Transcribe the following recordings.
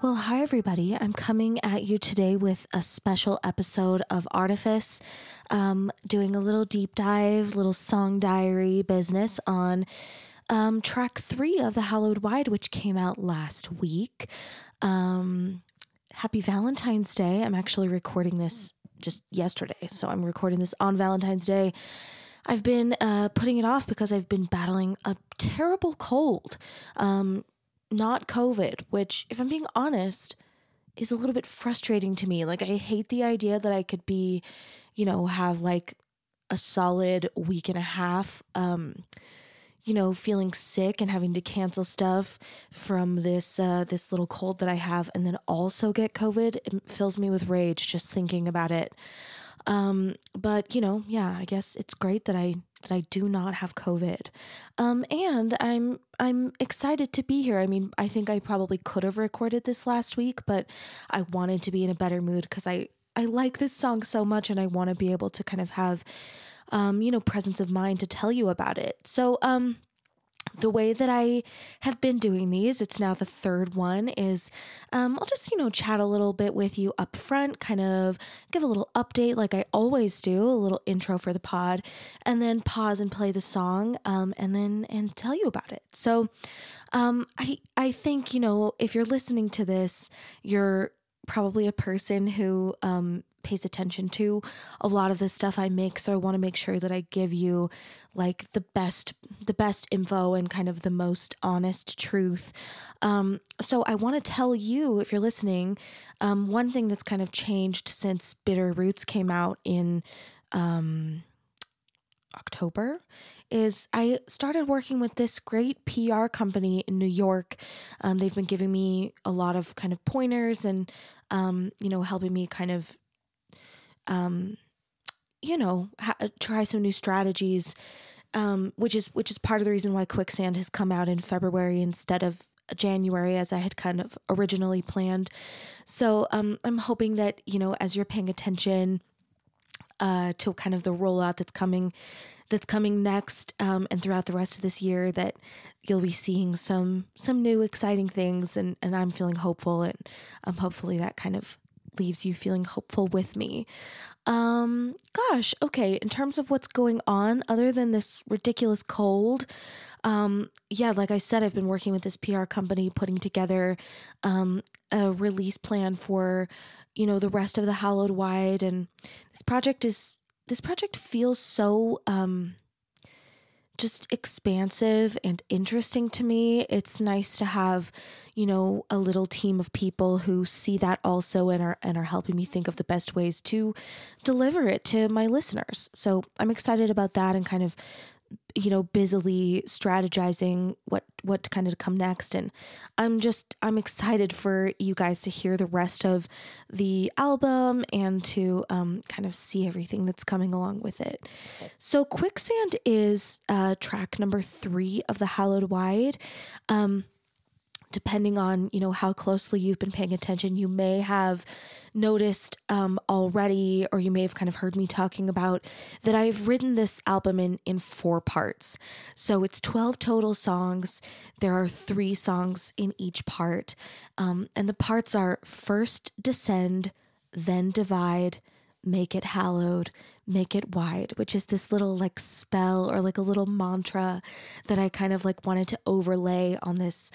Well, hi, everybody. I'm coming at you today with a special episode of Artifice, um, doing a little deep dive, little song diary business on um, track three of The Hallowed Wide, which came out last week. Um, happy Valentine's Day. I'm actually recording this just yesterday, so I'm recording this on Valentine's Day. I've been uh, putting it off because I've been battling a terrible cold. Um, not COVID, which, if I'm being honest, is a little bit frustrating to me. Like, I hate the idea that I could be, you know, have like a solid week and a half, um, you know, feeling sick and having to cancel stuff from this uh, this little cold that I have, and then also get COVID. It fills me with rage just thinking about it. Um, but you know, yeah, I guess it's great that I that I do not have COVID. Um, and I'm I'm excited to be here. I mean, I think I probably could have recorded this last week, but I wanted to be in a better mood because I I like this song so much and I want to be able to kind of have um, you know, presence of mind to tell you about it. So, um, the way that I have been doing these, it's now the third one, is um, I'll just, you know, chat a little bit with you up front, kind of give a little update like I always do, a little intro for the pod, and then pause and play the song, um, and then and tell you about it. So um, I I think, you know, if you're listening to this, you're probably a person who um, pays attention to a lot of the stuff I make. So I want to make sure that I give you like the best, the best info and kind of the most honest truth. Um, so I want to tell you, if you're listening, um, one thing that's kind of changed since Bitter Roots came out in um, October is I started working with this great PR company in New York. Um, they've been giving me a lot of kind of pointers and, um, you know, helping me kind of um, you know, ha- try some new strategies, um, which is which is part of the reason why Quicksand has come out in February instead of January as I had kind of originally planned. So um, I'm hoping that you know, as you're paying attention uh, to kind of the rollout that's coming that's coming next um, and throughout the rest of this year that you'll be seeing some some new exciting things and and I'm feeling hopeful and um, hopefully that kind of leaves you feeling hopeful with me. Um, gosh, okay, in terms of what's going on, other than this ridiculous cold, um, yeah, like I said, I've been working with this PR company putting together um, a release plan for, you know, the rest of the Hallowed Wide, and this project is this project feels so um just expansive and interesting to me. It's nice to have, you know, a little team of people who see that also and are and are helping me think of the best ways to deliver it to my listeners. So I'm excited about that and kind of you know busily strategizing what what kind of come next. And i'm just i'm excited for you guys to hear the rest of the album and to um, kind of see everything that's coming along with it. So quicksand is uh, track number three of the hallowed wide. Um, depending on you know how closely you've been paying attention you may have noticed um, already or you may have kind of heard me talking about that i've written this album in in four parts. So it's 12 total songs. There are three songs in each part. Um, and the parts are first descend then divide make it hallowed make it wide which is this little like spell or like a little mantra that i kind of like wanted to overlay on this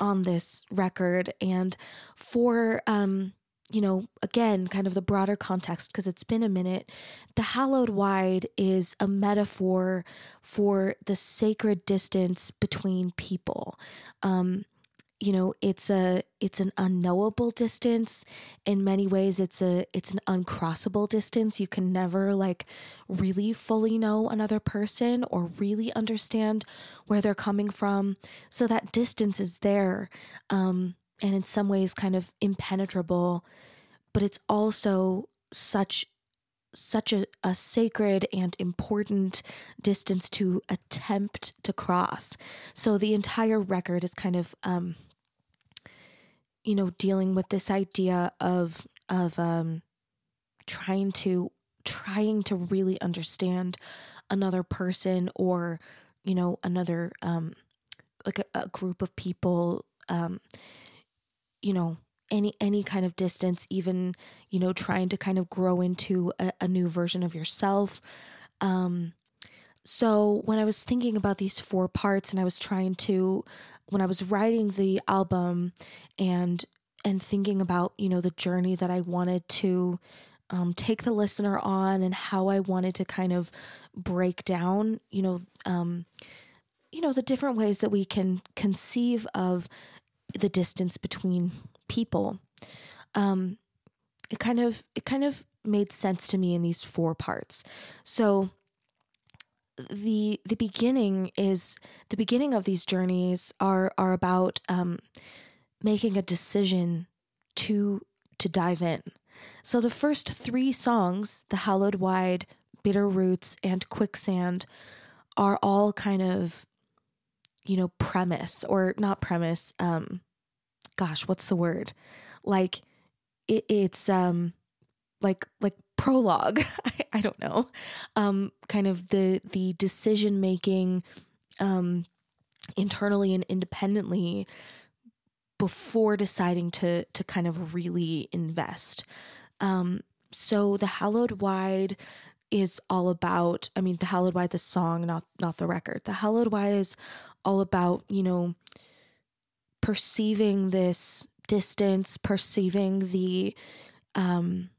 on this record and for um you know again kind of the broader context because it's been a minute the hallowed wide is a metaphor for the sacred distance between people. Um you know it's a it's an unknowable distance. In many ways it's a it's an uncrossable distance. You can never like really fully know another person or really understand where they're coming from. So that distance is there um and in some ways kind of impenetrable but it's also such such a, a sacred and important distance to attempt to cross. So the entire record is kind of um you know, dealing with this idea of of um, trying to trying to really understand another person or you know another um, like a, a, group of people um, you know any any kind of distance even you know trying to kind of grow into a, a new version of yourself. Um so when i was thinking about these four parts and i was trying to when i was writing the album and and thinking about you know the journey that i wanted to um, take the listener on and how i wanted to kind of break down you know um, you know the different ways that we can conceive of the distance between people um it kind of it kind of made sense to me in these four parts. So the the beginning is the beginning of these journeys are are about um making a decision to to dive in. So the first three songs the hallowed wide bitter roots and quicksand are all kind of you know premise or not premise um gosh what's the word? Like it, it's um like like prologue. I, I don't know. Um kind of the the decision making um internally and independently before deciding to to kind of really invest. Um so the hallowed wide is all about i mean the hallowed wide the song not not the record. The hallowed wide is all about you know perceiving this distance perceiving the um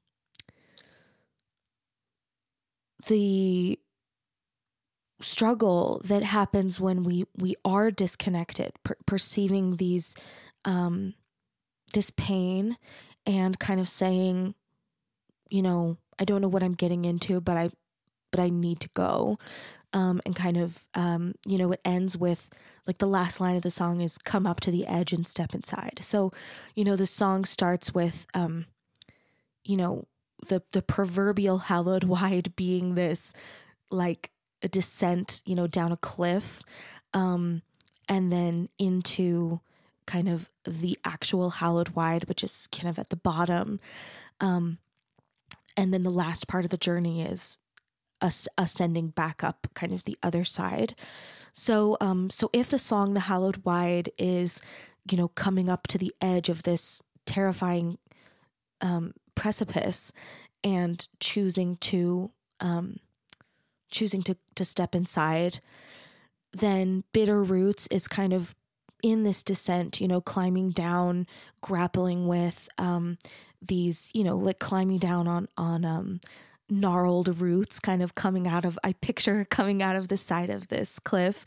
the struggle that happens when we we are disconnected per- perceiving these um this pain and kind of saying you know I don't know what I'm getting into, but I but I need to go. Um, and kind of um, you know, it ends with like the last line of the song is come up to the edge and step inside. So, you know, the song starts with um, you know, the the proverbial hallowed wide being this like a descent, you know, down a cliff, um, and then into kind of the actual hallowed wide, which is kind of at the bottom. Um, and then the last part of the journey is us ascending back up kind of the other side so um so if the song the hallowed wide is you know coming up to the edge of this terrifying um precipice and choosing to um choosing to to step inside then bitter roots is kind of in this descent you know climbing down grappling with um these, you know, like climbing down on on um gnarled roots kind of coming out of I picture coming out of the side of this cliff.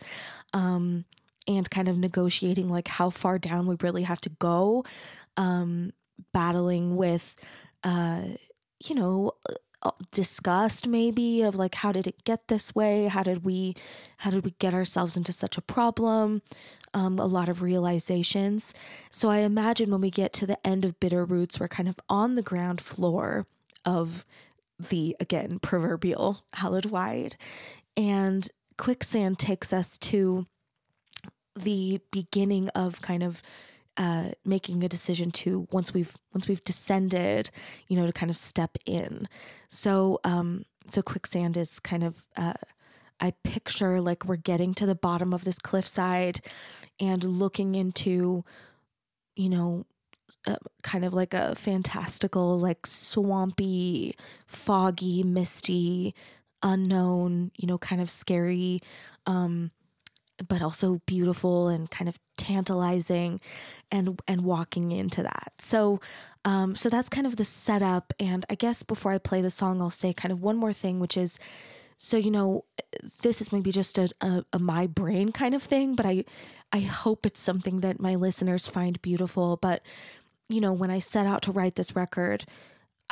Um and kind of negotiating like how far down we really have to go. Um battling with uh you know uh, disgust maybe of like how did it get this way? How did we how did we get ourselves into such a problem? Um, a lot of realizations. So i imagine when we get to the end of bitter roots we're kind of on the ground floor of the again proverbial hallowed wide. And quicksand takes us to the beginning of kind of uh, making a decision to once we've once we've descended, you know, to kind of step in. So um, so quicksand is kind of uh, I picture like we're getting to the bottom of this cliffside and looking into, you know, uh, kind of like a fantastical, like swampy, foggy, misty, unknown, you know, kind of scary, um, but also beautiful and kind of tantalizing and and walking into that. So um so that's kind of the setup and I guess before I play the song I'll say kind of one more thing which is so you know this is maybe just a, a, a my brain kind of thing but I I hope it's something that my listeners find beautiful but you know when I set out to write this record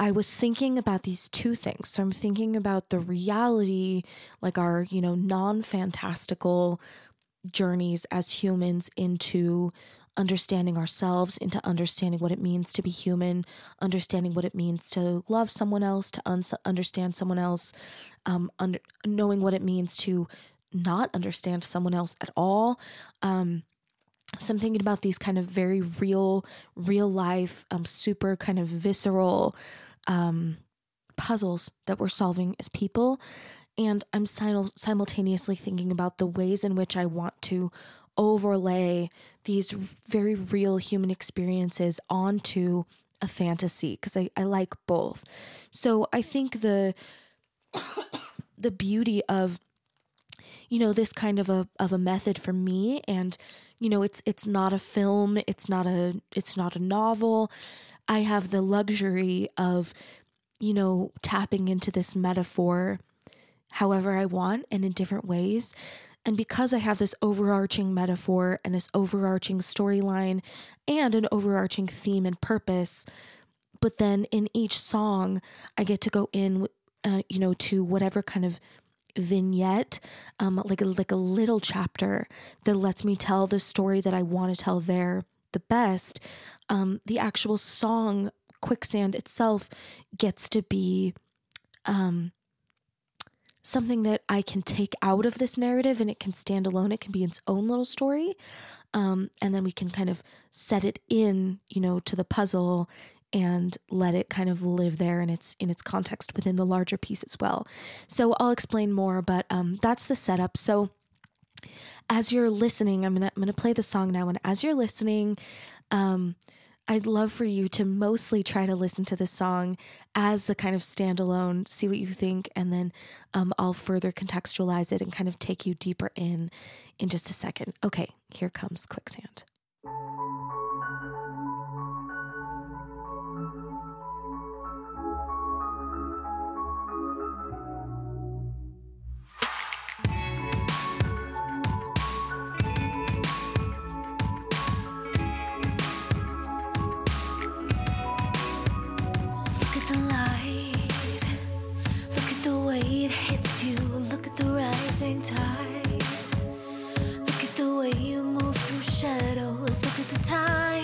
I was thinking about these two things. So I'm thinking about the reality, like our, you know, non fantastical journeys as humans into understanding ourselves, into understanding what it means to be human, understanding what it means to love someone else, to un- understand someone else, um, under- knowing what it means to not understand someone else at all. Um, so I'm thinking about these kind of very real, real life, um, super kind of visceral um, puzzles that we're solving as people. And I'm simul- simultaneously thinking about the ways in which I want to overlay these very real human experiences onto a fantasy because I, I like both. So I think the the beauty of you know this kind of a of a method for me and you know it's it's not a film it's not a it's not a novel i have the luxury of you know tapping into this metaphor however i want and in different ways and because i have this overarching metaphor and this overarching storyline and an overarching theme and purpose but then in each song i get to go in uh, you know to whatever kind of vignette, um, like a, like a little chapter that lets me tell the story that I want to tell there the best. Um, the actual song quicksand itself gets to be um, something that I can take out of this narrative and it can stand alone. It can be its own little story. Um, and then we can kind of set it in, you know, to the puzzle and let it kind of live there in its in its context within the larger piece as well. So I'll explain more, but um, that's the setup. So as you're listening, I'm gonna I'm gonna play the song now, and as you're listening, um, I'd love for you to mostly try to listen to the song as a kind of standalone, see what you think, and then um, I'll further contextualize it and kind of take you deeper in in just a second. Okay, here comes Quicksand. time.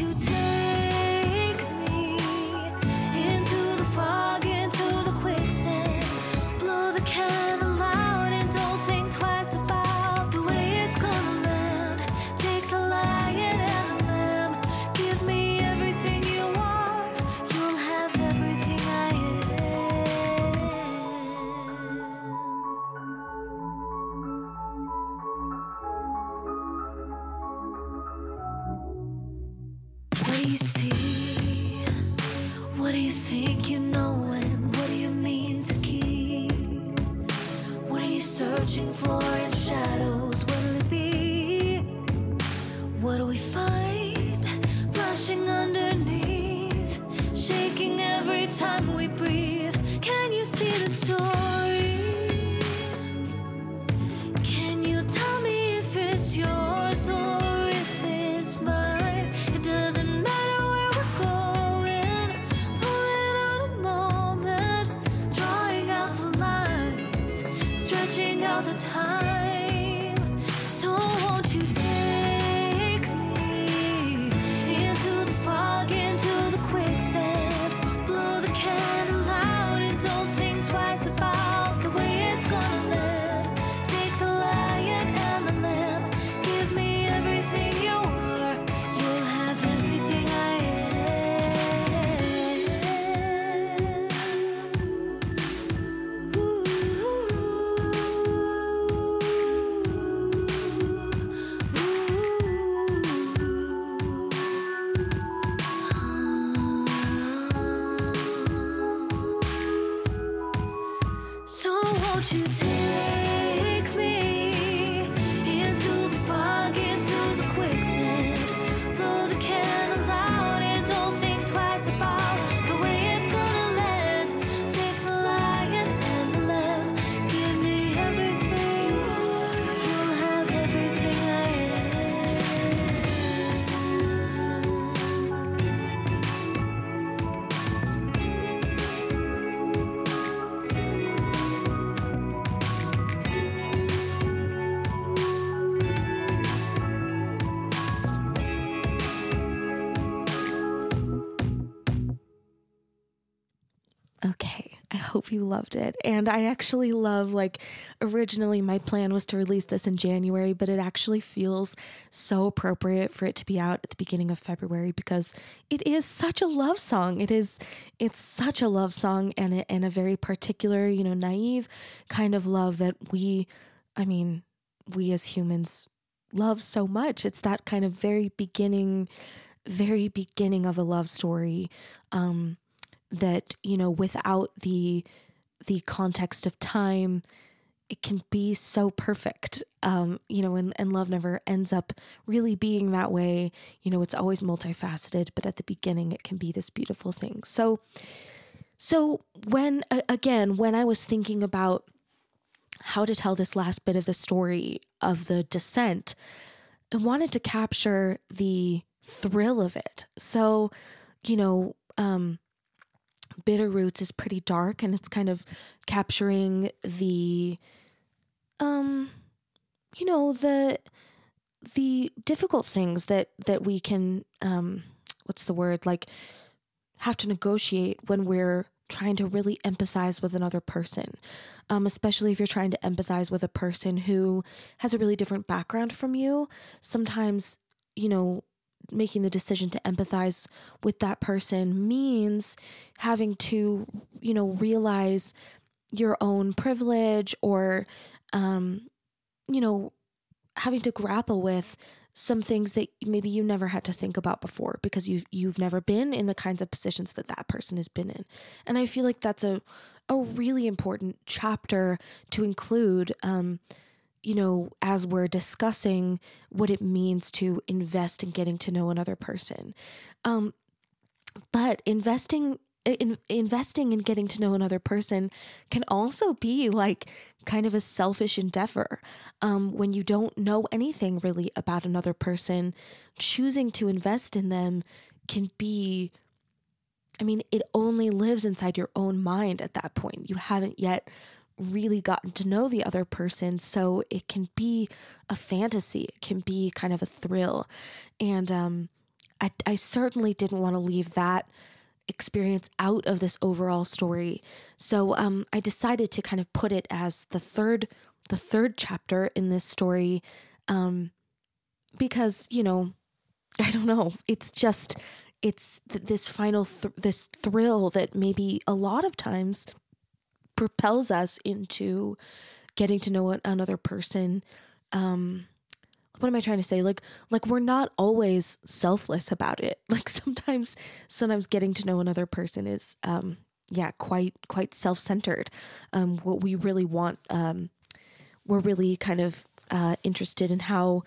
you won't you take loved it. And I actually love, like, originally my plan was to release this in January, but it actually feels so appropriate for it to be out at the beginning of February because it is such a love song. It is, it's such a love song and a, and a very particular, you know, naive kind of love that we, I mean, we as humans love so much. It's that kind of very beginning, very beginning of a love story. Um, that you know without the the context of time it can be so perfect um you know and, and love never ends up really being that way. You know it's always multifaceted but at the beginning it can be this beautiful thing. So so when again when i was thinking about how to tell this last bit of the story of the descent i wanted to capture the thrill of it. So you know um Bitter Roots is pretty dark and it's kind of capturing the um you know the the difficult things that that we can um what's the word? Like have to negotiate when we're trying to really empathize with another person um, especially if you're trying to empathize with a person who has a really different background from you. Sometimes you know making the decision to empathize with that person means having to, you know, realize your own privilege or, um, you know, having to grapple with some things that maybe you never had to think about before because you've you've never been in the kinds of positions that that person has been in. And i feel like that's a a really important chapter to include um, you know, as we're discussing what it means to invest in getting to know another person. Um, but investing in investing in getting to know another person can also be like kind of a selfish endeavor. Um, when you don't know anything really about another person, choosing to invest in them can be I mean, it only lives inside your own mind at that point. You haven't yet really gotten to know the other person. So it can be a fantasy, it can be kind of a thrill. And um, I, I certainly didn't want to leave that experience out of this overall story. So um, I decided to kind of put it as the third the third chapter in this story um, because you know I don't know it's just it's th- this final th- this thrill that maybe a lot of times propels us into getting to know another person. Um what am i trying to say? Like like we're not always selfless about it. Like sometimes sometimes getting to know another person is um yeah quite quite self-centered. Um what we really want um we're really kind of uh interested in how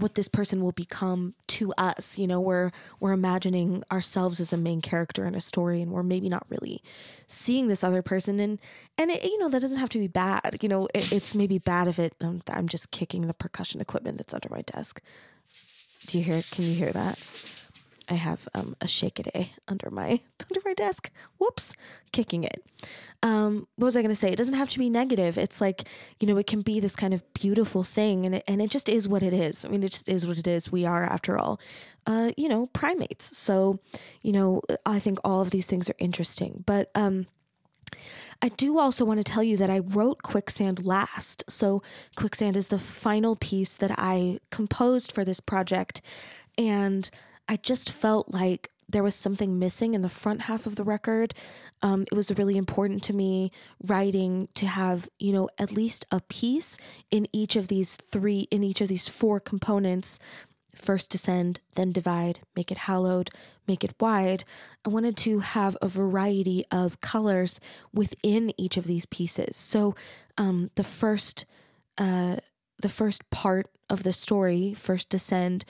what this person will become to us. You know, we're we're imagining ourselves as a main character in a story, and we're maybe not really seeing this other person. And and it, you know that doesn't have to be bad. You know, it, it's maybe bad if it. Um, I'm just kicking the percussion equipment that's under my desk. Do you hear? Can you hear that? I have um, a shekere under my under my desk. Whoops, kicking it. Um, what was I going to say? It doesn't have to be negative. It's like you know, it can be this kind of beautiful thing, and it, and it just is what it is. I mean, it just is what it is. We are, after all, uh, you know, primates. So, you know, I think all of these things are interesting, but um. I do also want to tell you that I wrote Quicksand last. So, Quicksand is the final piece that I composed for this project. And I just felt like there was something missing in the front half of the record. Um, it was really important to me writing to have, you know, at least a piece in each of these three, in each of these four components first descend, then divide, make it hallowed, make it wide. I wanted to have a variety of colors within each of these pieces. So um, the first, uh, the first part of the story, first descend,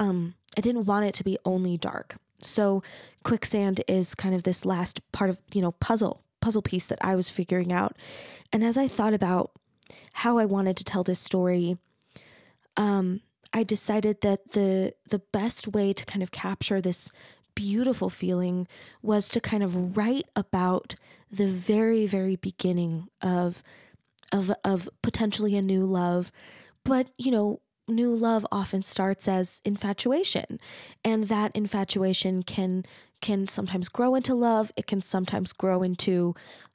um, I didn't want it to be only dark. So quicksand is kind of this last part of, you know, puzzle, puzzle piece that I was figuring out. And as I thought about how I wanted to tell this story, um, I decided that the the best way to kind of capture this beautiful feeling was to kind of write about the very very beginning of of of potentially a new love but you know new love often starts as infatuation and that infatuation can can sometimes grow into love it can sometimes grow into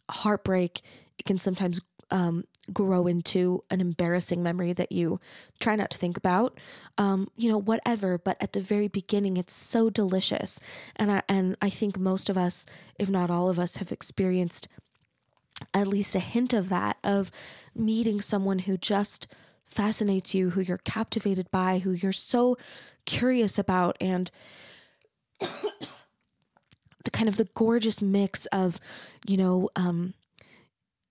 heartbreak it can sometimes um, grow into an embarrassing memory that you try not to think about um, you know whatever but at the very beginning it's so delicious. And I and I think most of us if not all of us have experienced at least a hint of that of meeting someone who just fascinates you, who you're captivated by, who you're so curious about, and the kind of the gorgeous mix of, you know, um,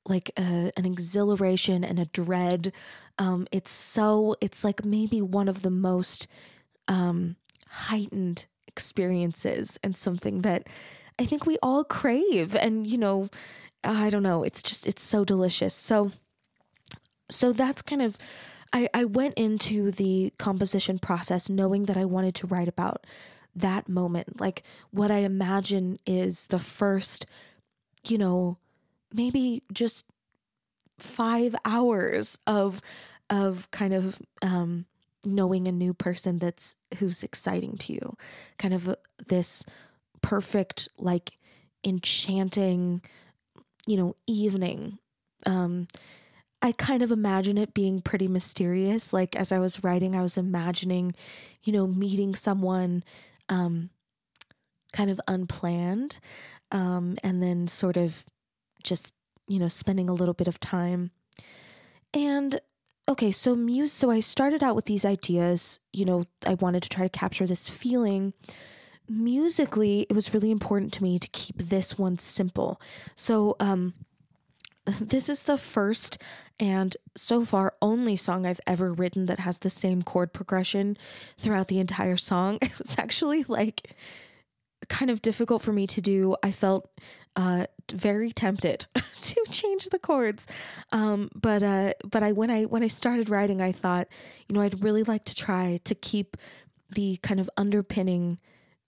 like a, an exhilaration and a dread. Um, it's so, it's like maybe one of the most um, heightened experiences and something that I think we all crave. And, you know, I don't know, it's just, it's so delicious. So, so that's kind of I, I went into the composition process knowing that I wanted to write about that moment. Like what I imagine is the first, you know, maybe just five hours of of kind of um knowing a new person that's who's exciting to you. Kind of this perfect, like enchanting, you know, evening. Um I kind of imagine it being pretty mysterious. Like as I was writing, I was imagining, you know, meeting someone um, kind of unplanned um, and then sort of just, you know, spending a little bit of time. And okay, so muse, so I started out with these ideas, you know, I wanted to try to capture this feeling. Musically, it was really important to me to keep this one simple. So, um, this is the first and so far only song I've ever written that has the same chord progression throughout the entire song. It was actually like kind of difficult for me to do. I felt uh, very tempted to change the chords, um, but uh, but I when I when I started writing, I thought, you know, I'd really like to try to keep the kind of underpinning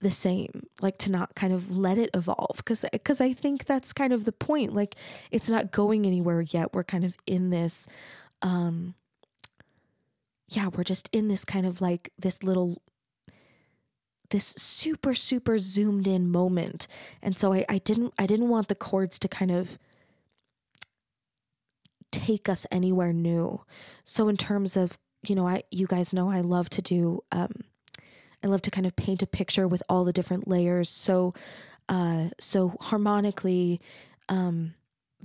the same like to not kind of let it evolve because because i think that's kind of the point like it's not going anywhere yet. We're kind of in this um yeah we're just in this kind of like this little this super super zoomed in moment. And so i i didn't i didn't want the chords to kind of take us anywhere new. So in terms of you know i you guys know i love to do um I love to kind of paint a picture with all the different layers. So, uh, so harmonically, um,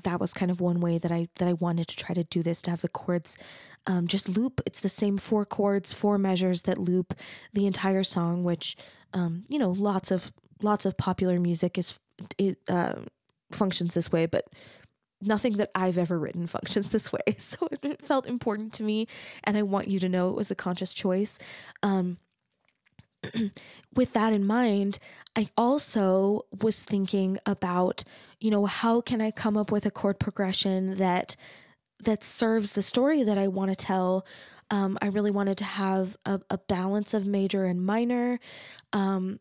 that was kind of one way that I that I wanted to try to do this to have the chords um, just loop. It's the same four chords, four measures that loop the entire song, which um, you know lots of lots of popular music is it uh, functions this way, but nothing that I've ever written functions this way. So it felt important to me, and I want you to know it was a conscious choice. Um, with that in mind, I also was thinking about, you know, how can I come up with a chord progression that that serves the story that I want to tell. Um, I really wanted to have a, a, balance of major and minor, um,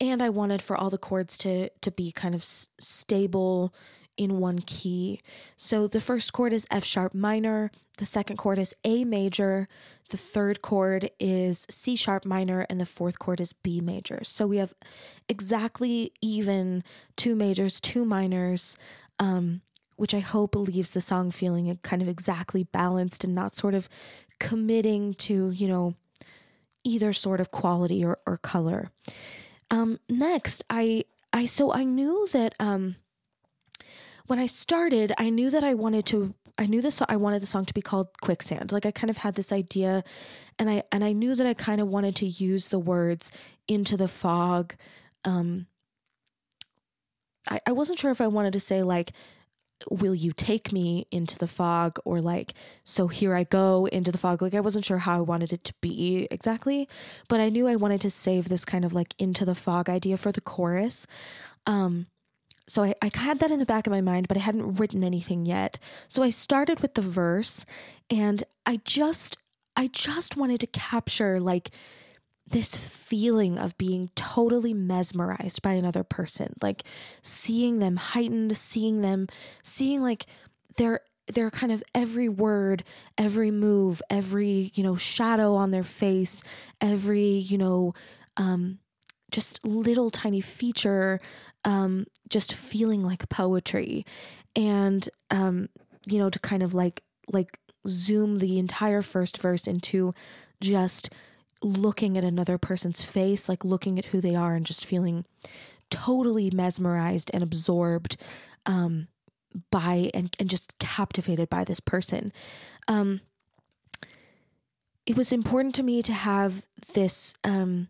and I wanted for all the chords to to be kind of s- stable in one key. So the first chord is F sharp minor, the second chord is A major, the third chord is C sharp minor, and the fourth chord is B major. So we have exactly even two majors, two minors, um, which I hope leaves the song feeling kind of exactly balanced and not sort of committing to, you know, either sort of quality or, or color. Um, next, I I so I knew that um, when I started, I knew that I wanted to I knew this I wanted the song to be called Quicksand. Like I kind of had this idea and I and I knew that I kind of wanted to use the words into the fog. Um I, I wasn't sure if I wanted to say like will you take me into the fog or like so here i go into the fog like i wasn't sure how i wanted it to be exactly but i knew i wanted to save this kind of like into the fog idea for the chorus um so I, I had that in the back of my mind, but I hadn't written anything yet. So I started with the verse and I just I just wanted to capture like this feeling of being totally mesmerized by another person, like seeing them heightened, seeing them, seeing like their they're kind of every word, every move, every, you know, shadow on their face, every, you know, um, just little tiny feature, um, just feeling like poetry. And, um, you know, to kind of like, like zoom the entire first verse into just looking at another person's face, like looking at who they are and just feeling totally mesmerized and absorbed um, by and, and just captivated by this person. Um, it was important to me to have this, um,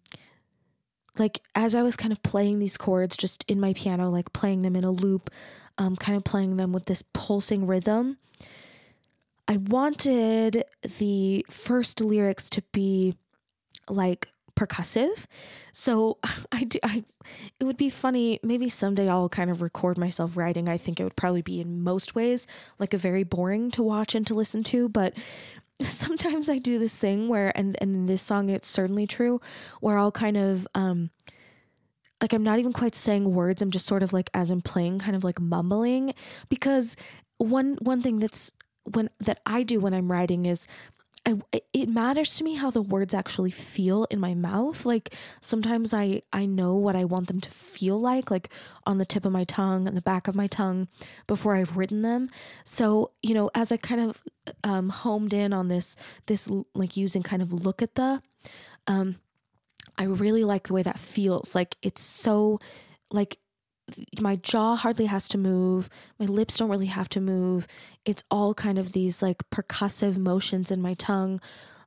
like, as I was kind of playing these chords just in my piano, like playing them in a loop, um, kind of playing them with this pulsing rhythm. I wanted the first lyrics to be like percussive. So I, do, I it would be funny maybe someday I'll kind of record myself writing. I think it would probably be in most ways like a very boring to watch and to listen to, but sometimes I do this thing where and and in this song it's certainly true where I'll kind of um like I'm not even quite saying words, I'm just sort of like as I'm playing kind of like mumbling because one one thing that's when that I do when I'm writing is I, it matters to me how the words actually feel in my mouth. Like sometimes I, I know what I want them to feel like, like on the tip of my tongue and the back of my tongue before I've written them. So, you know, as I kind of um, homed in on this, this like using kind of look at the, um, I really like the way that feels. Like it's so like my jaw hardly has to move my lips don't really have to move. It's all kind of these like percussive motions in my tongue.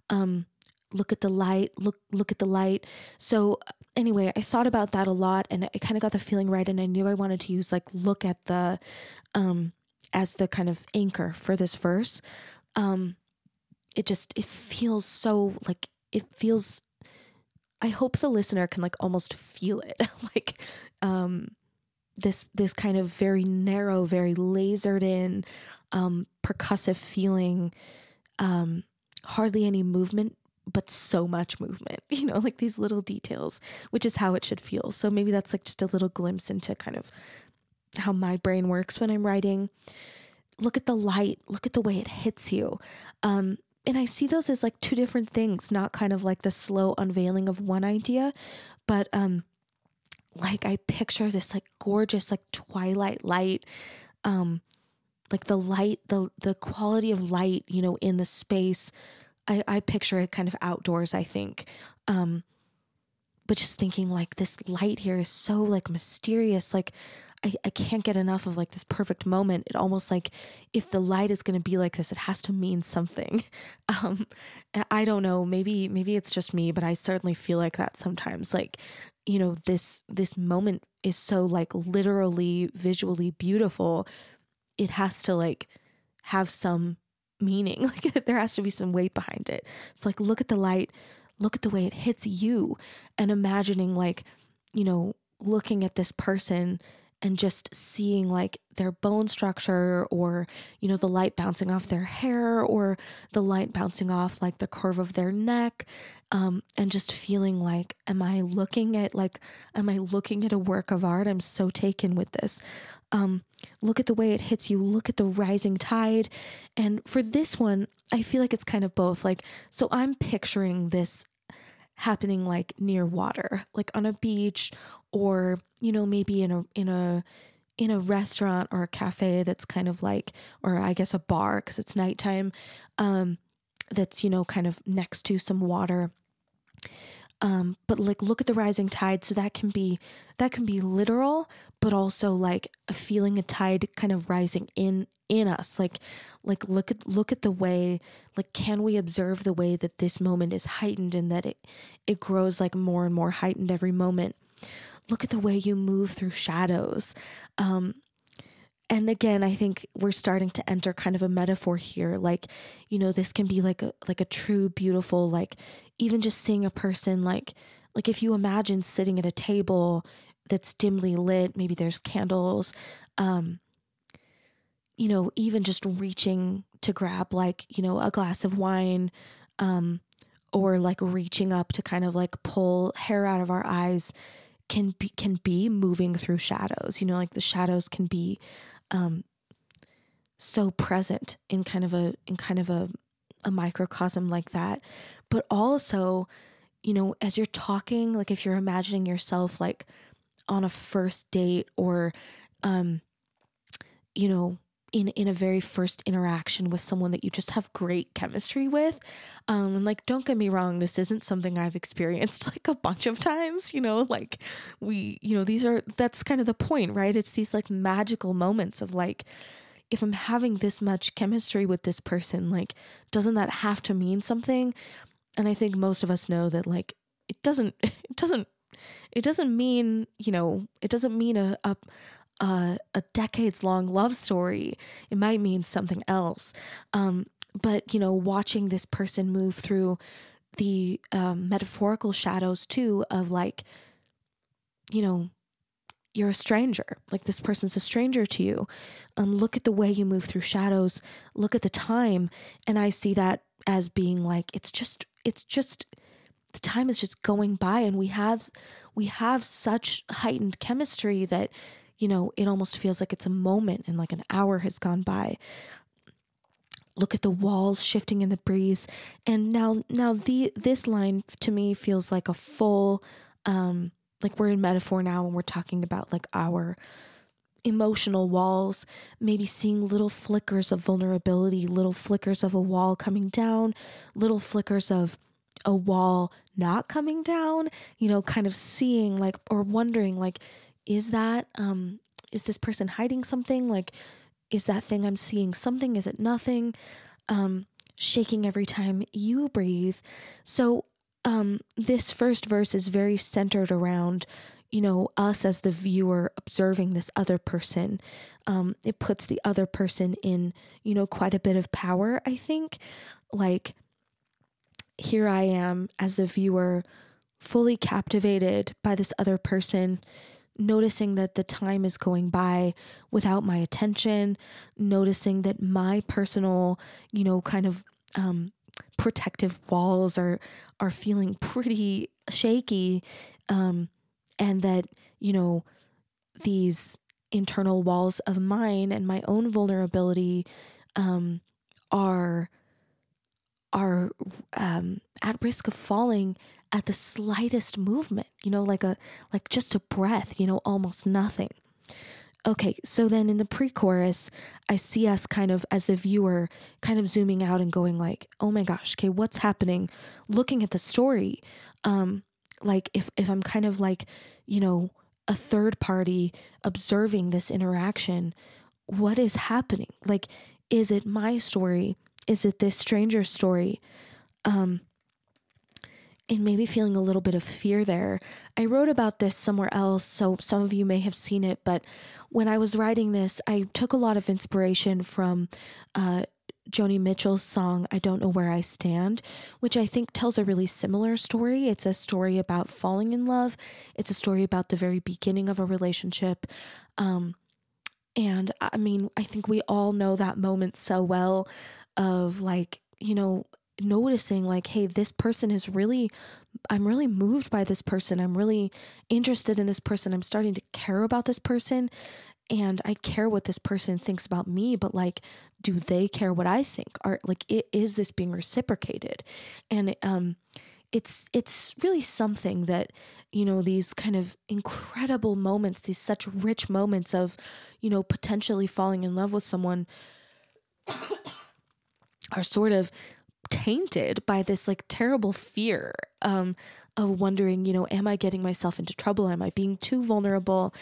Um look at the light look look at the light. So anyway i thought about that a lot and i kind of got the feeling right and i knew i wanted to use like look at the um as the kind of anchor for this verse. Um it just it feels so like it feels i hope the listener can like almost feel it. Like um this this kind of very narrow, very lasered in, um, percussive feeling, um, hardly any movement, but so much movement. You know, like these little details, which is how it should feel. So maybe that's like just a little glimpse into kind of how my brain works when I'm writing. Look at the light. Look at the way it hits you. Um, and I see those as like two different things, not kind of like the slow unveiling of one idea, but um, like I picture this like gorgeous like twilight light um like the light the the quality of light you know in the space I I picture it kind of outdoors I think um but just thinking like this light here is so like mysterious like I, I can't get enough of like this perfect moment. It almost like if the light is going to be like this, it has to mean something. Um, I don't know. Maybe maybe it's just me, but I certainly feel like that sometimes. Like you know this this moment is so like literally visually beautiful it has to like have some meaning. Like there has to be some weight behind it. It's like look at the light look at the way it hits you and imagining like you know looking at this person and just seeing like their bone structure or you know the light bouncing off their hair or the light bouncing off like the curve of their neck um, and just feeling like am i looking at like am i looking at a work of art? I'm so taken with this. Um, look at the way it hits you. Look at the rising tide. And for this one i feel like it's kind of both. Like so i'm picturing this happening like near water, like on a beach or, you know, maybe in a in a in a restaurant or a cafe that's kind of like or I guess a bar cuz it's nighttime um that's, you know, kind of next to some water. Um, but like look at the rising tide so that can be that can be literal but also like a feeling a tide kind of rising in in us. Like like look at look at the way like can we observe the way that this moment is heightened and that it it grows like more and more heightened every moment? Look at the way you move through shadows. Um and again i think we're starting to enter kind of a metaphor here like you know this can be like a like a true beautiful like even just seeing a person like like if you imagine sitting at a table that's dimly lit maybe there's candles um you know, even just reaching to grab like, you know, a glass of wine, um, or like reaching up to kind of like pull hair out of our eyes can be can be moving through shadows. You know, like the shadows can be um so present in kind of a in kind of a a microcosm like that. But also you know as you're talking like if you're imagining yourself like on a first date or um you know in in a very first interaction with someone that you just have great chemistry with. Um and like don't get me wrong this isn't something i've experienced like a bunch of times you know like we you know these are that's kind of the point right? It's these like magical moments of like if i'm having this much chemistry with this person like doesn't that have to mean something? And i think most of us know that like it doesn't it doesn't it doesn't mean you know it doesn't mean a, a a, a decades long love story. It might mean something else. Um, but, you know, watching this person move through the um, metaphorical shadows too of like, you know, you're a stranger. Like this person's a stranger to you. Um, look at the way you move through shadows. Look at the time. And I see that as being like, it's just, it's just, the time is just going by and we have, we have such heightened chemistry that you know, it almost feels like it's a moment and like an hour has gone by. Look at the walls shifting in the breeze. And now now the this line to me feels like a full um like we're in metaphor now and we're talking about like our emotional walls, maybe seeing little flickers of vulnerability, little flickers of a wall coming down, little flickers of a wall not coming down, you know, kind of seeing like or wondering like is that um is this person hiding something? Like is that thing i'm seeing something? Is it nothing? Um shaking every time you breathe. So um this first verse is very centered around you know us as the viewer observing this other person. Um it puts the other person in you know quite a bit of power i think. Like here i am as the viewer fully captivated by this other person noticing that the time is going by without my attention, noticing that my personal, you know, kind of um, protective walls are are feeling pretty shaky, um, and that you know these internal walls of mine and my own vulnerability um, are are um, at risk of falling at the slightest movement, you know, like a like just a breath, you know, almost nothing. Okay, so then in the pre-chorus, I see us kind of as the viewer kind of zooming out and going like, "Oh my gosh, okay, what's happening?" looking at the story. Um like if if I'm kind of like, you know, a third party observing this interaction, what is happening? Like is it my story? Is it this stranger's story? Um and maybe feeling a little bit of fear there. I wrote about this somewhere else, so some of you may have seen it, but when I was writing this, I took a lot of inspiration from uh, Joni Mitchell's song, I Don't Know Where I Stand, which I think tells a really similar story. It's a story about falling in love, it's a story about the very beginning of a relationship. Um, and I mean, I think we all know that moment so well of like, you know, noticing like hey this person is really i'm really moved by this person. I'm really interested in this person. I'm starting to care about this person and i care what this person thinks about me but like do they care what i think? Are like it, is this being reciprocated? And um it's it's really something that you know these kind of incredible moments these such rich moments of you know potentially falling in love with someone are sort of tainted by this like terrible fear um, of wondering, you know, am I getting myself into trouble? Am I being too vulnerable?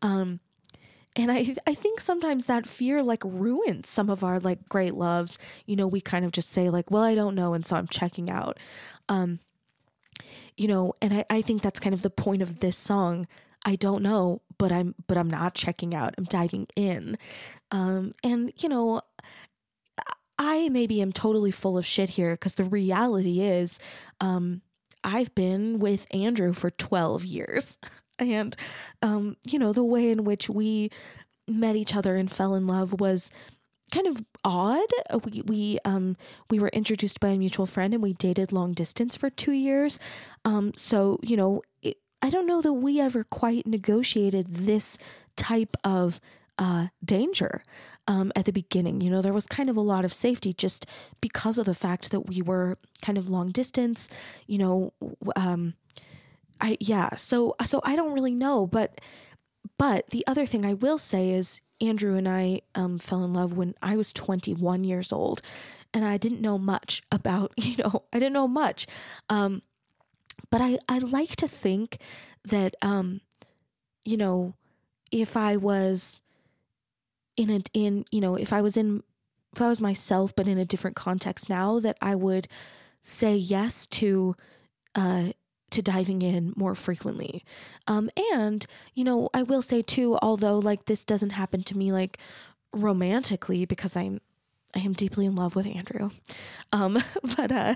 Um, and I I think sometimes that fear like ruins some of our like great loves. You know, we kind of just say like, well, I don't know, and so I'm checking out. Um, you know, and I, I think that's kind of the point of this song. I don't know, but I'm but I'm not checking out. I'm diving in. Um, and you know, I maybe am totally full of shit here because the reality is, um, I've been with Andrew for 12 years. And, um, you know, the way in which we met each other and fell in love was kind of odd. We we um we were introduced by a mutual friend and we dated long distance for 2 years. Um so, you know, it, I don't know that we ever quite negotiated this type of uh, danger um, at the beginning. You know, there was kind of a lot of safety just because of the fact that we were kind of long distance. You know, um, I yeah. So so I don't really know, but but the other thing I will say is Andrew and I um, fell in love when I was 21 years old, and I didn't know much about you know I didn't know much. Um, but I, I like to think that um, you know if I was in a in you know if I was in if I was myself but in a different context now that I would say yes to uh to diving in more frequently. Um and you know I will say too although like this doesn't happen to me like romantically because I'm I am deeply in love with Andrew. Um but uh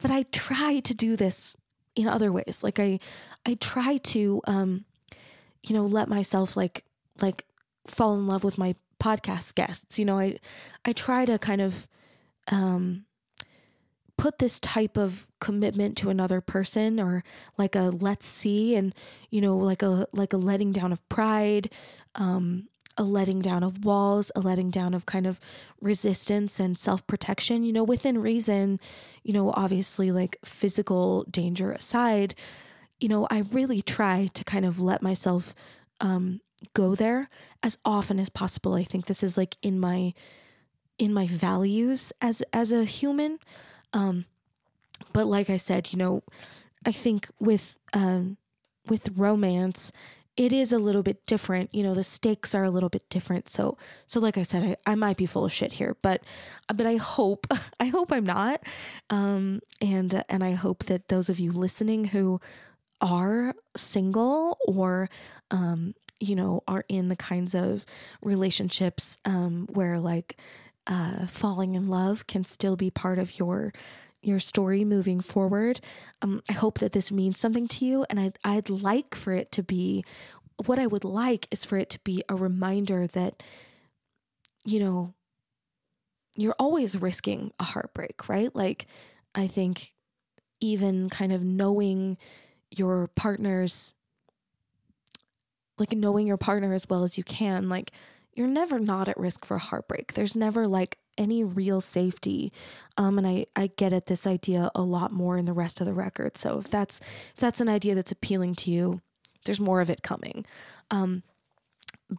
but I try to do this in other ways. Like I I try to um you know let myself like like fall in love with my podcast guests. You know, I I try to kind of um, put this type of commitment to another person or like a let's see and you know like a like a letting down of pride um a letting down of walls a letting down of kind of resistance and self-protection you know within reason you know obviously like physical danger aside you know i really try to kind of let myself um go there as often as possible. I think this is like in my in my values as as a human. Um but like I said, you know, I think with um with romance it is a little bit different you know the stakes are a little bit different so so like i said i, I might be full of shit here but but i hope i hope i'm not um and and i hope that those of you listening who are single or um you know, are in the kinds of relationships um, where like uh, falling in love can still be part of your your story moving forward. Um, I hope that this means something to you, and I'd I'd like for it to be. What I would like is for it to be a reminder that, you know, you're always risking a heartbreak, right? Like, I think even kind of knowing your partner's like knowing your partner as well as you can, like you're never not at risk for heartbreak. There's never like any real safety. Um, and I, I get at this idea a lot more in the rest of the record. So if that's if that's an idea that's appealing to you, there's more of it coming. Um,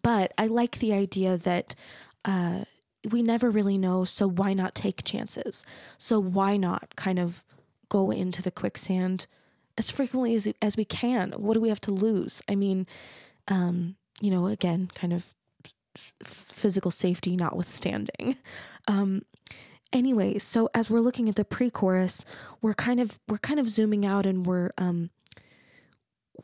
but I like the idea that uh, we never really know, so why not take chances? So why not kind of go into the quicksand as frequently as as we can? What do we have to lose? I mean, um, you know, again, kind of physical safety notwithstanding. Um, anyway, so as we're looking at the pre-chorus, we're kind of we're kind of zooming out and we're um,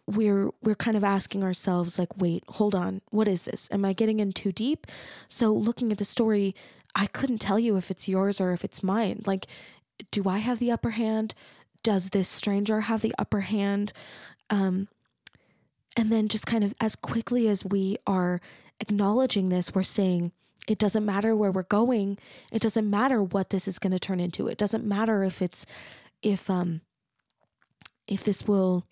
we're we're kind of asking ourselves like, wait, hold on, what is this? Am I getting in too deep? So looking at the story, I couldn't tell you if it's yours or if it's mine. Like, do I have the upper hand? Does this stranger have the upper hand? Um, and then just kind of as quickly as we are acknowledging this, we're saying, it doesn't matter where we're going. It doesn't matter what this is going to turn into. It doesn't matter if it's, if, um, if this will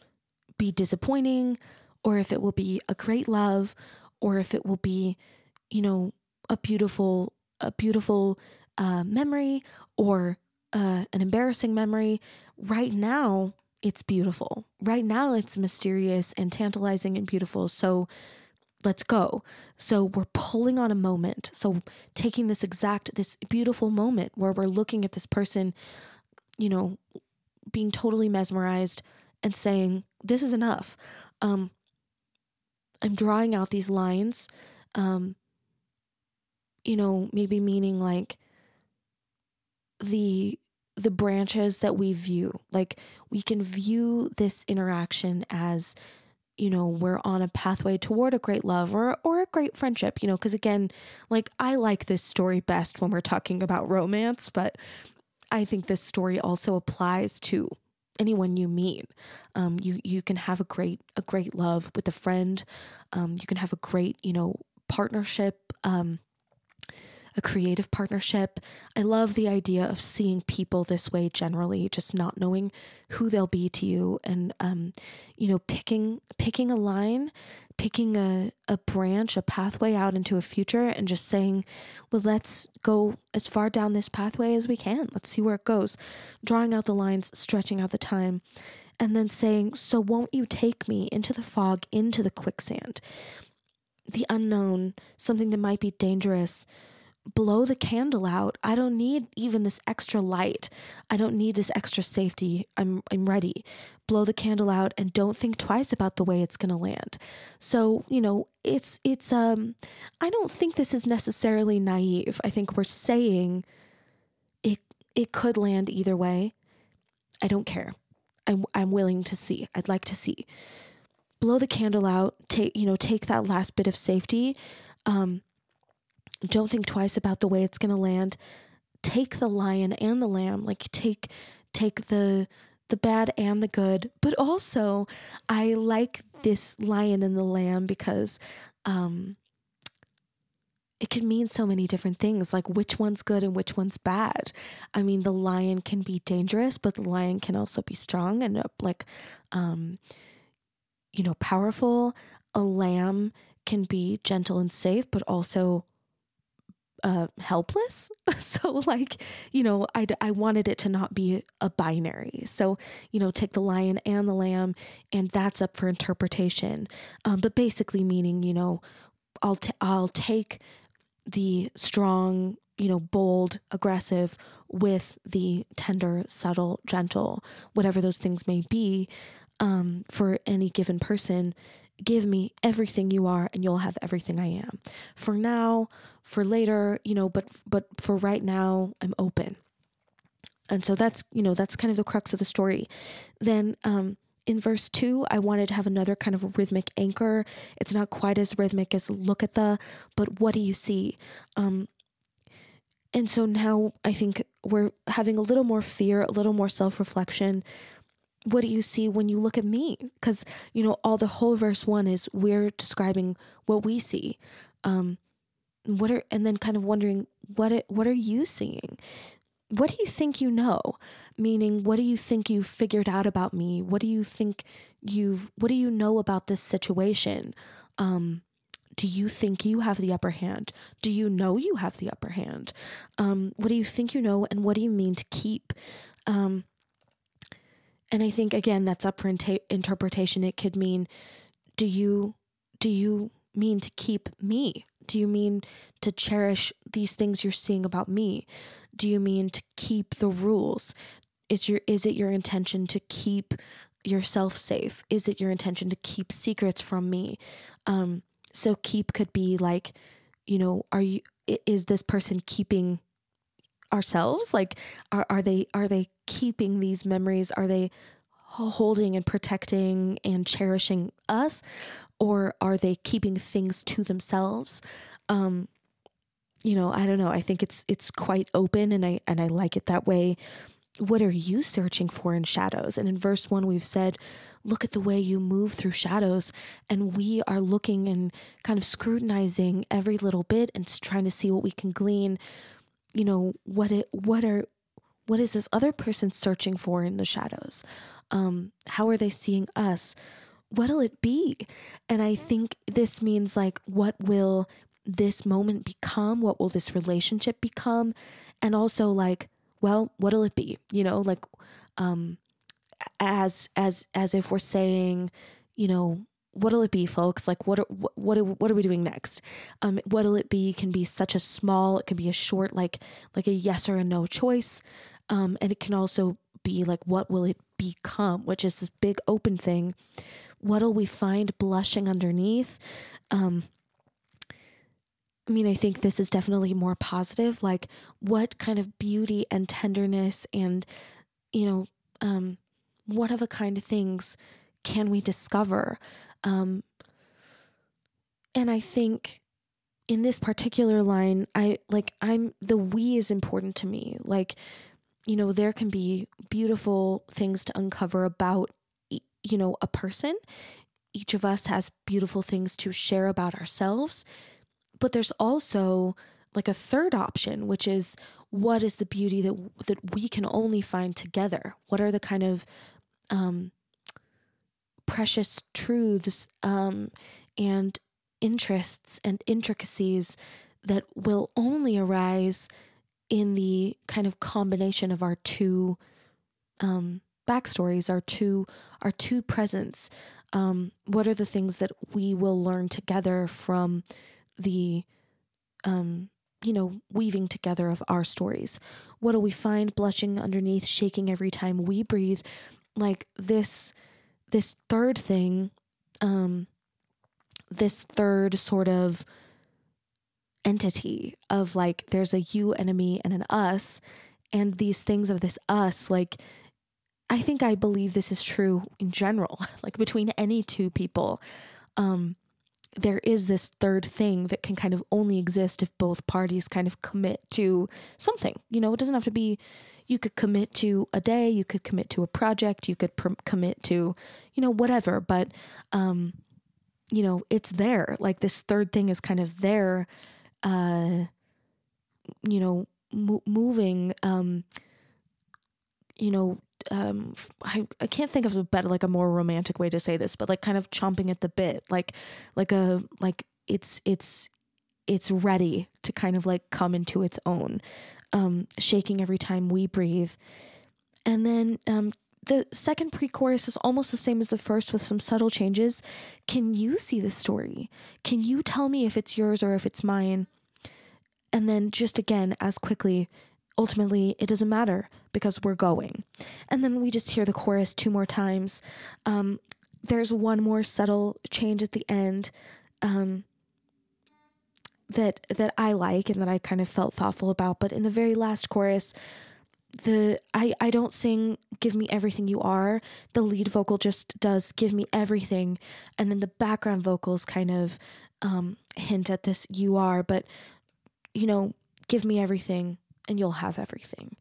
be disappointing or if it will be a great love or if it will be, you know, a beautiful, a beautiful uh, memory or uh, an embarrassing memory. Right now, it's beautiful. Right now, it's mysterious and tantalizing and beautiful. So let's go. So we're pulling on a moment. So taking this exact, this beautiful moment where we're looking at this person, you know, being totally mesmerized and saying, this is enough. Um, I'm drawing out these lines, um, you know, maybe meaning like the the branches that we view. Like we can view this interaction as you know we're on a pathway toward a great love or or a great friendship you know because again like i like this story best when we're talking about romance but i think this story also applies to anyone you meet. Um, you you can have a great a great love with a friend. Um, you can have a great you know partnership. Um, a creative partnership. I love the idea of seeing people this way generally, just not knowing who they'll be to you and um, you know, picking picking a line, picking a, a branch, a pathway out into a future and just saying, well, let's go as far down this pathway as we can. Let's see where it goes. Drawing out the lines, stretching out the time and then saying, So won't you take me into the fog, into the quicksand, the unknown, something that might be dangerous? Blow the candle out. I don't need even this extra light. I don't need this extra safety. I'm I'm ready. Blow the candle out and don't think twice about the way it's going to land. So, you know, it's it's um I don't think this is necessarily naive. I think we're saying it it could land either way. I don't care. I'm I'm willing to see. I'd like to see. Blow the candle out. Take you know take that last bit of safety. Um, don't think twice about the way it's going to land. Take the lion and the lamb. Like take take the the bad and the good. But also, I like this lion and the lamb because um, it can mean so many different things like which one's good and which one's bad i mean the lion can be dangerous but the lion can also be strong and uh, like um you know powerful a lamb can be gentle and safe but also uh, helpless. So, like, you know, I, I wanted it to not be a binary. So, you know, take the lion and the lamb, and that's up for interpretation. Um, but basically, meaning, you know, I'll t- I'll take the strong, you know, bold, aggressive with the tender, subtle, gentle, whatever those things may be, um, for any given person. Give me everything you are, and you'll have everything I am. For now, for later, you know, but but for right now, I'm open. And so that's you know that's kind of the crux of the story. Then um, in verse 2 i wanted to have another kind of rhythmic anchor it's not quite as rhythmic as look at the but what do you see um and so now i think we're having a little more fear a little more self-reflection what do you see when you look at me because you know all the whole verse 1 is we're describing what we see um what are and then kind of wondering what it, what are you seeing what do you think you know? Meaning, what do you think you've figured out about me? What do you think you've, what do you know about this situation? Um, do you think you have the upper hand? Do you know you have the upper hand? Um, what do you think you know, and what do you mean to keep? Um, and I think again that's up for interpretation. It could mean, do you do you mean to keep me? Do you mean to cherish these things you're seeing about me? Do you mean to keep the rules? Is your is it your intention to keep yourself safe? Is it your intention to keep secrets from me? Um, so keep could be like, you know, are you is this person keeping ourselves? Like are are they are they keeping these memories? Are they holding and protecting and cherishing us or are they keeping things to themselves? Um, you know, I don't know. I think it's it's quite open and I and I like it that way. What are you searching for in shadows? And in verse 1 we've said, look at the way you move through shadows and we are looking and kind of scrutinizing every little bit and trying to see what we can glean. You know, what it what are what is this other person searching for in the shadows? Um, how are they seeing us? What'll it be? And I think this means like, what will this moment become? What will this relationship become? And also like, well, what'll it be? You know, like um as as as if we're saying, you know, what'll it be folks? Like what are, what what are we doing next? Um what'll it be? Can be such a small it can be a short like like a yes or a no choice. Um and it can also be like what will it become which is this big open thing. What'll we find blushing underneath? Um I mean, I think this is definitely more positive. Like, what kind of beauty and tenderness and, you know, um, what of a kind of things can we discover? Um, and I think in this particular line, I like, I'm the we is important to me. Like, you know, there can be beautiful things to uncover about, you know, a person. Each of us has beautiful things to share about ourselves but there's also like a third option, which is what is the beauty that that we can only find together? What are the kind of um, precious truths um, and interests and intricacies that will only arise in the kind of combination of our two um, backstories, our two our two presents. Um, what are the things that we will learn together from the um, you know, weaving together of our stories. What do we find blushing underneath, shaking every time we breathe? Like this this third thing, um, this third sort of entity of like there's a you me and an us, and these things of this us, like I think I believe this is true in general, like between any two people. Um, there is this third thing that can kind of only exist if both parties kind of commit to something. You know, it doesn't have to be, you could commit to a day, you could commit to a project, you could pr- commit to, you know, whatever. But, um, you know, it's there. Like this third thing is kind of there, uh, you know, mo- moving, um, you know, um I, I can't think of a better like a more romantic way to say this but like kind of chomping at the bit like like a like it's it's it's ready to kind of like come into its own um shaking every time we breathe. And then um the second pre-chorus is almost the same as the first with some subtle changes. Can you see the story? Can you tell me if it's yours or if it's mine? And then just again as quickly ultimately it doesn't matter because we're going. And then we just hear the chorus two more times. Um, there's one more subtle change at the end. Um, that that I like and that I kind of felt thoughtful about. But in the very last chorus, the I, I don't sing give me everything you are the lead vocal just does give me everything and then the background vocals kind of um, hint at this you are but you know give me everything and you'll have everything.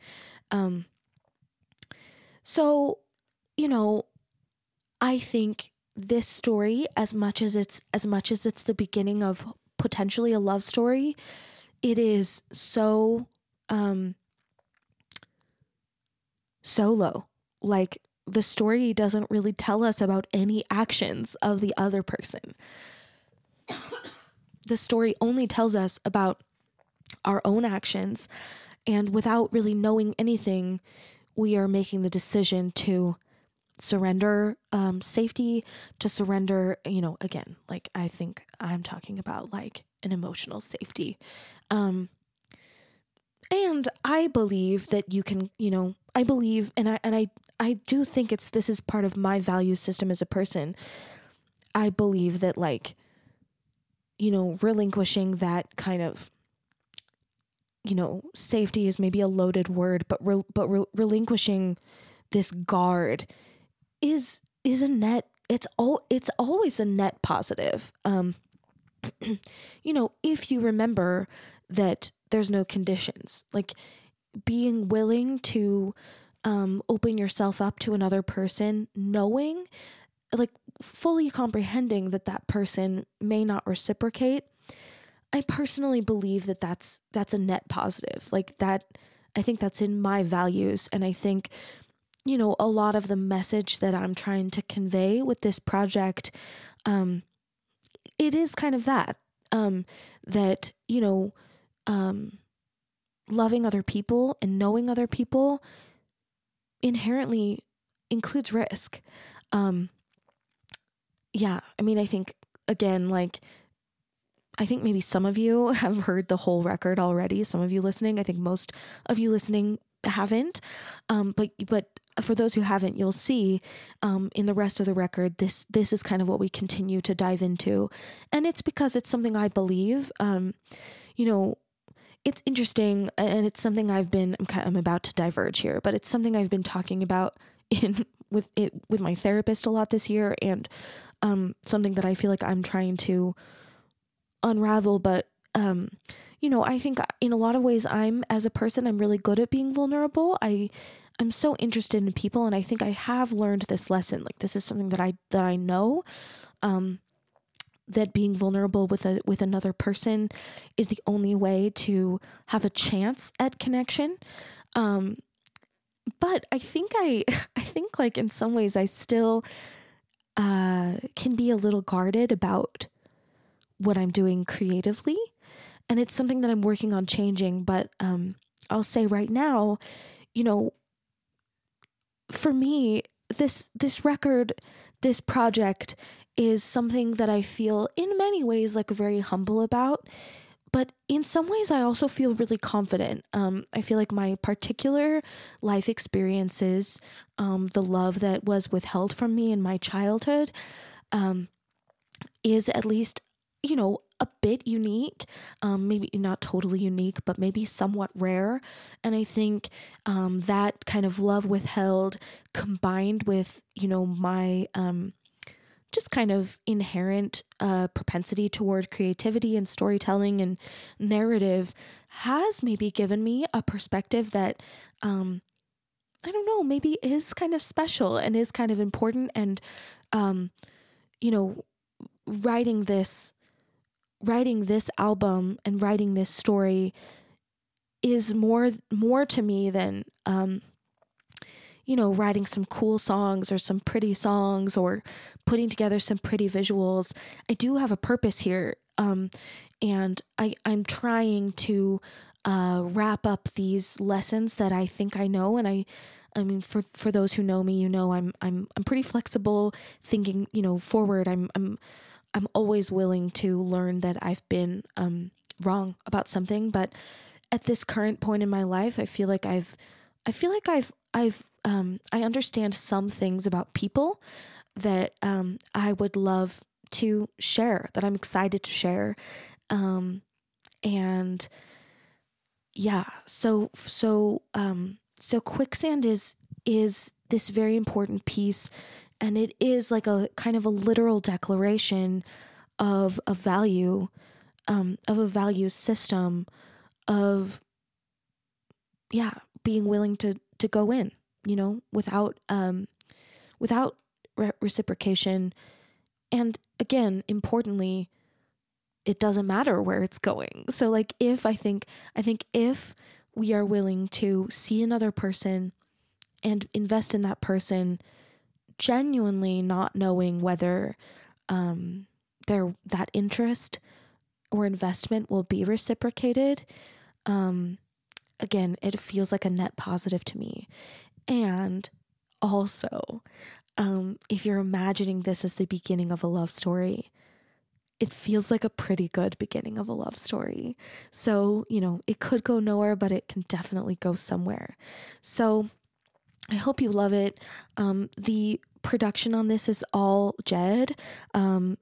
Um, so, you know, I think this story, as much as it's as much as it's the beginning of potentially a love story, it is so um, solo. Like the story doesn't really tell us about any actions of the other person. the story only tells us about our own actions and without really knowing anything, we are making the decision to surrender um, safety, to surrender, you know, again, like I think I'm talking about like an emotional safety. Um, and I believe that you can, you know, I believe, and I, and I, I do think it's, this is part of my value system as a person. I believe that like, you know, relinquishing that kind of you know, safety is maybe a loaded word, but re- but re- relinquishing this guard is is a net. It's all it's always a net positive. Um, you know, if you remember that there's no conditions, like being willing to um, open yourself up to another person, knowing, like fully comprehending that that person may not reciprocate I personally believe that that's that's a net positive. Like that I think that's in my values and I think you know a lot of the message that I'm trying to convey with this project um it is kind of that um that you know um loving other people and knowing other people inherently includes risk. Um yeah, I mean I think again like I think maybe some of you have heard the whole record already. Some of you listening, I think most of you listening haven't. Um, but but for those who haven't, you'll see um, in the rest of the record this this is kind of what we continue to dive into, and it's because it's something I believe. Um, you know, it's interesting, and it's something I've been I'm, kind of, I'm about to diverge here, but it's something I've been talking about in with it with my therapist a lot this year, and um, something that I feel like I'm trying to unravel but um you know i think in a lot of ways i'm as a person i'm really good at being vulnerable i i'm so interested in people and i think i have learned this lesson like this is something that i that i know um that being vulnerable with a with another person is the only way to have a chance at connection. Um, but I think I I think like in some ways I still uh, can be a little guarded about what I'm doing creatively, and it's something that I'm working on changing. But um, I'll say right now, you know, for me, this this record, this project is something that I feel in many ways like very humble about. But in some ways, I also feel really confident. Um, I feel like my particular life experiences, um, the love that was withheld from me in my childhood, um, is at least, you know, a bit unique. Um, maybe not totally unique, but maybe somewhat rare. And I think um, that kind of love withheld combined with, you know, my um, just kind of inherent uh, propensity toward creativity and storytelling and narrative has maybe given me a perspective that um, I don't know, maybe is kind of special and is kind of important. And, um, you know, writing this, writing this album and writing this story is more, more to me than, um, you know, writing some cool songs or some pretty songs or putting together some pretty visuals. I do have a purpose here. Um, and I, I'm trying to uh, wrap up these lessons that I think I know. And I, I mean, for, for those who know me, you know, I'm, I'm, I'm pretty flexible thinking, you know, forward. I'm, I'm, I'm always willing to learn that I've been um, wrong about something. But at this current point in my life, I feel like I've, I feel like I've I've um, I understand some things about people that um, I would love to share that I'm excited to share, um, and yeah, so so um, so quicksand is is this very important piece, and it is like a kind of a literal declaration of a value, um, of a value system, of yeah, being willing to to go in, you know, without um, without re- reciprocation. And again, importantly, it doesn't matter where it's going. So like if I think I think if we are willing to see another person and invest in that person genuinely not knowing whether um their that interest or investment will be reciprocated um again, it feels like a net positive to me. And also, um, if you're imagining this as the beginning of a love story, it feels like a pretty good beginning of a love story. So, you know, it could go nowhere, but it can definitely go somewhere. So, I hope you love it. Um, the production on this is all Jed. Um,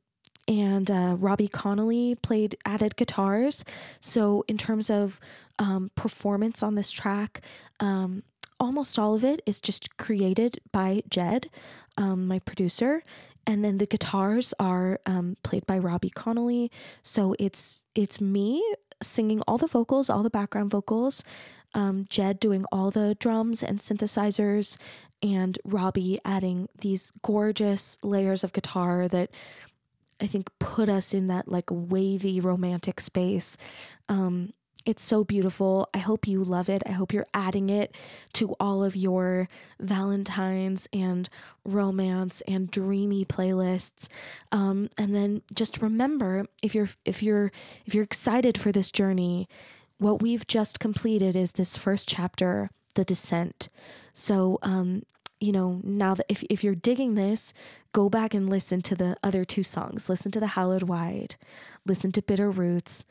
and uh, Robbie Connolly played added guitars. So, in terms of um, performance on this track, um, almost all of it is just created by Jed, um, my producer, and then the guitars are um, played by Robbie Connolly. So it's it's me singing all the vocals, all the background vocals, um, Jed doing all the drums and synthesizers, and Robbie adding these gorgeous layers of guitar that I think put us in that like wavy romantic space. Um, it's so beautiful. I hope you love it. I hope you're adding it to all of your Valentine's and romance and dreamy playlists. Um, and then just remember, if you're if you're if you're excited for this journey, what we've just completed is this first chapter, the descent. So um, you know, now that if, if you're digging this, go back and listen to the other two songs. Listen to the Hallowed Wide, listen to Bitter Roots.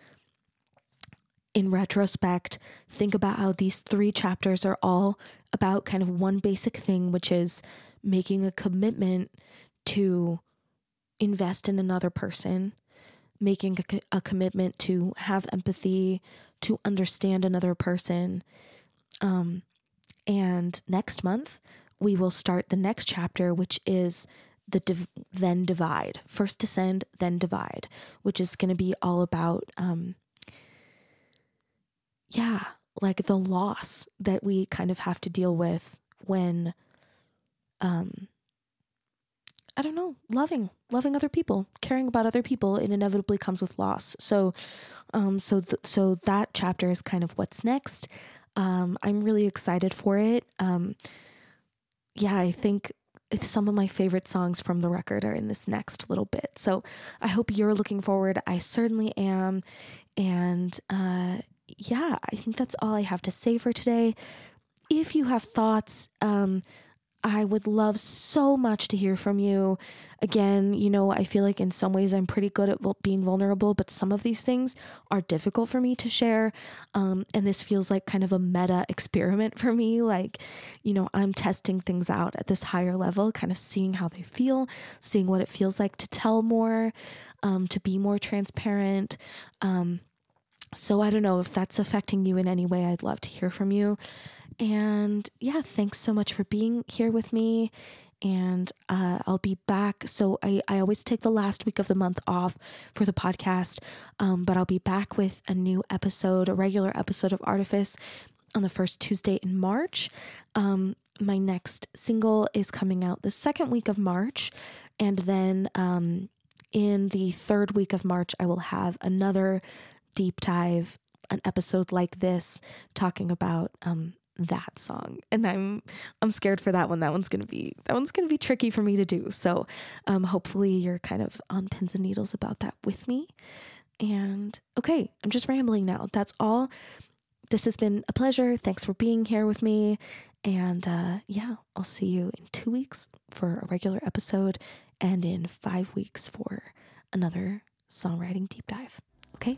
In retrospect, think about how these three chapters are all about kind of one basic thing, which is making a commitment to invest in another person, making a, a commitment to have empathy, to understand another person. Um, and next month, we will start the next chapter, which is the div- then divide. First descend, then divide, which is going to be all about, um, yeah, like the loss that we kind of have to deal with when, um, I don't know, loving, loving other people, caring about other people, it inevitably comes with loss. So, um, so th- so that chapter is kind of what's next. Um, I'm really excited for it. Um, yeah, I think some of my favorite songs from the record are in this next little bit. So I hope you're looking forward. I certainly am. And uh, yeah, I think that's all I have to say for today. If you have thoughts, um, I would love so much to hear from you. Again, you know, I feel like in some ways I'm pretty good at being vulnerable, but some of these things are difficult for me to share. Um, and this feels like kind of a meta experiment for me. Like, you know, I'm testing things out at this higher level, kind of seeing how they feel, seeing what it feels like to tell more, um, to be more transparent. Um, so I don't know if that's affecting you in any way. I'd love to hear from you. And yeah, thanks so much for being here with me. And uh, I'll be back. So I, I always take the last week of the month off for the podcast, um, but I'll be back with a new episode, a regular episode of Artifice on the first Tuesday in March. Um, my next single is coming out the second week of March. And then um, in the third week of March, I will have another deep dive, an episode like this, talking about um, that song. And i'm i'm scared for that one. That one's gonna be that one's gonna be tricky for me to do. So um hopefully you're kind of on pins and needles about that with me. And okay i'm just rambling now. That's all. This has been a pleasure. Thanks for being here with me. And uh yeah i'll see you in two weeks for a regular episode and in five weeks for another songwriting deep dive. Okay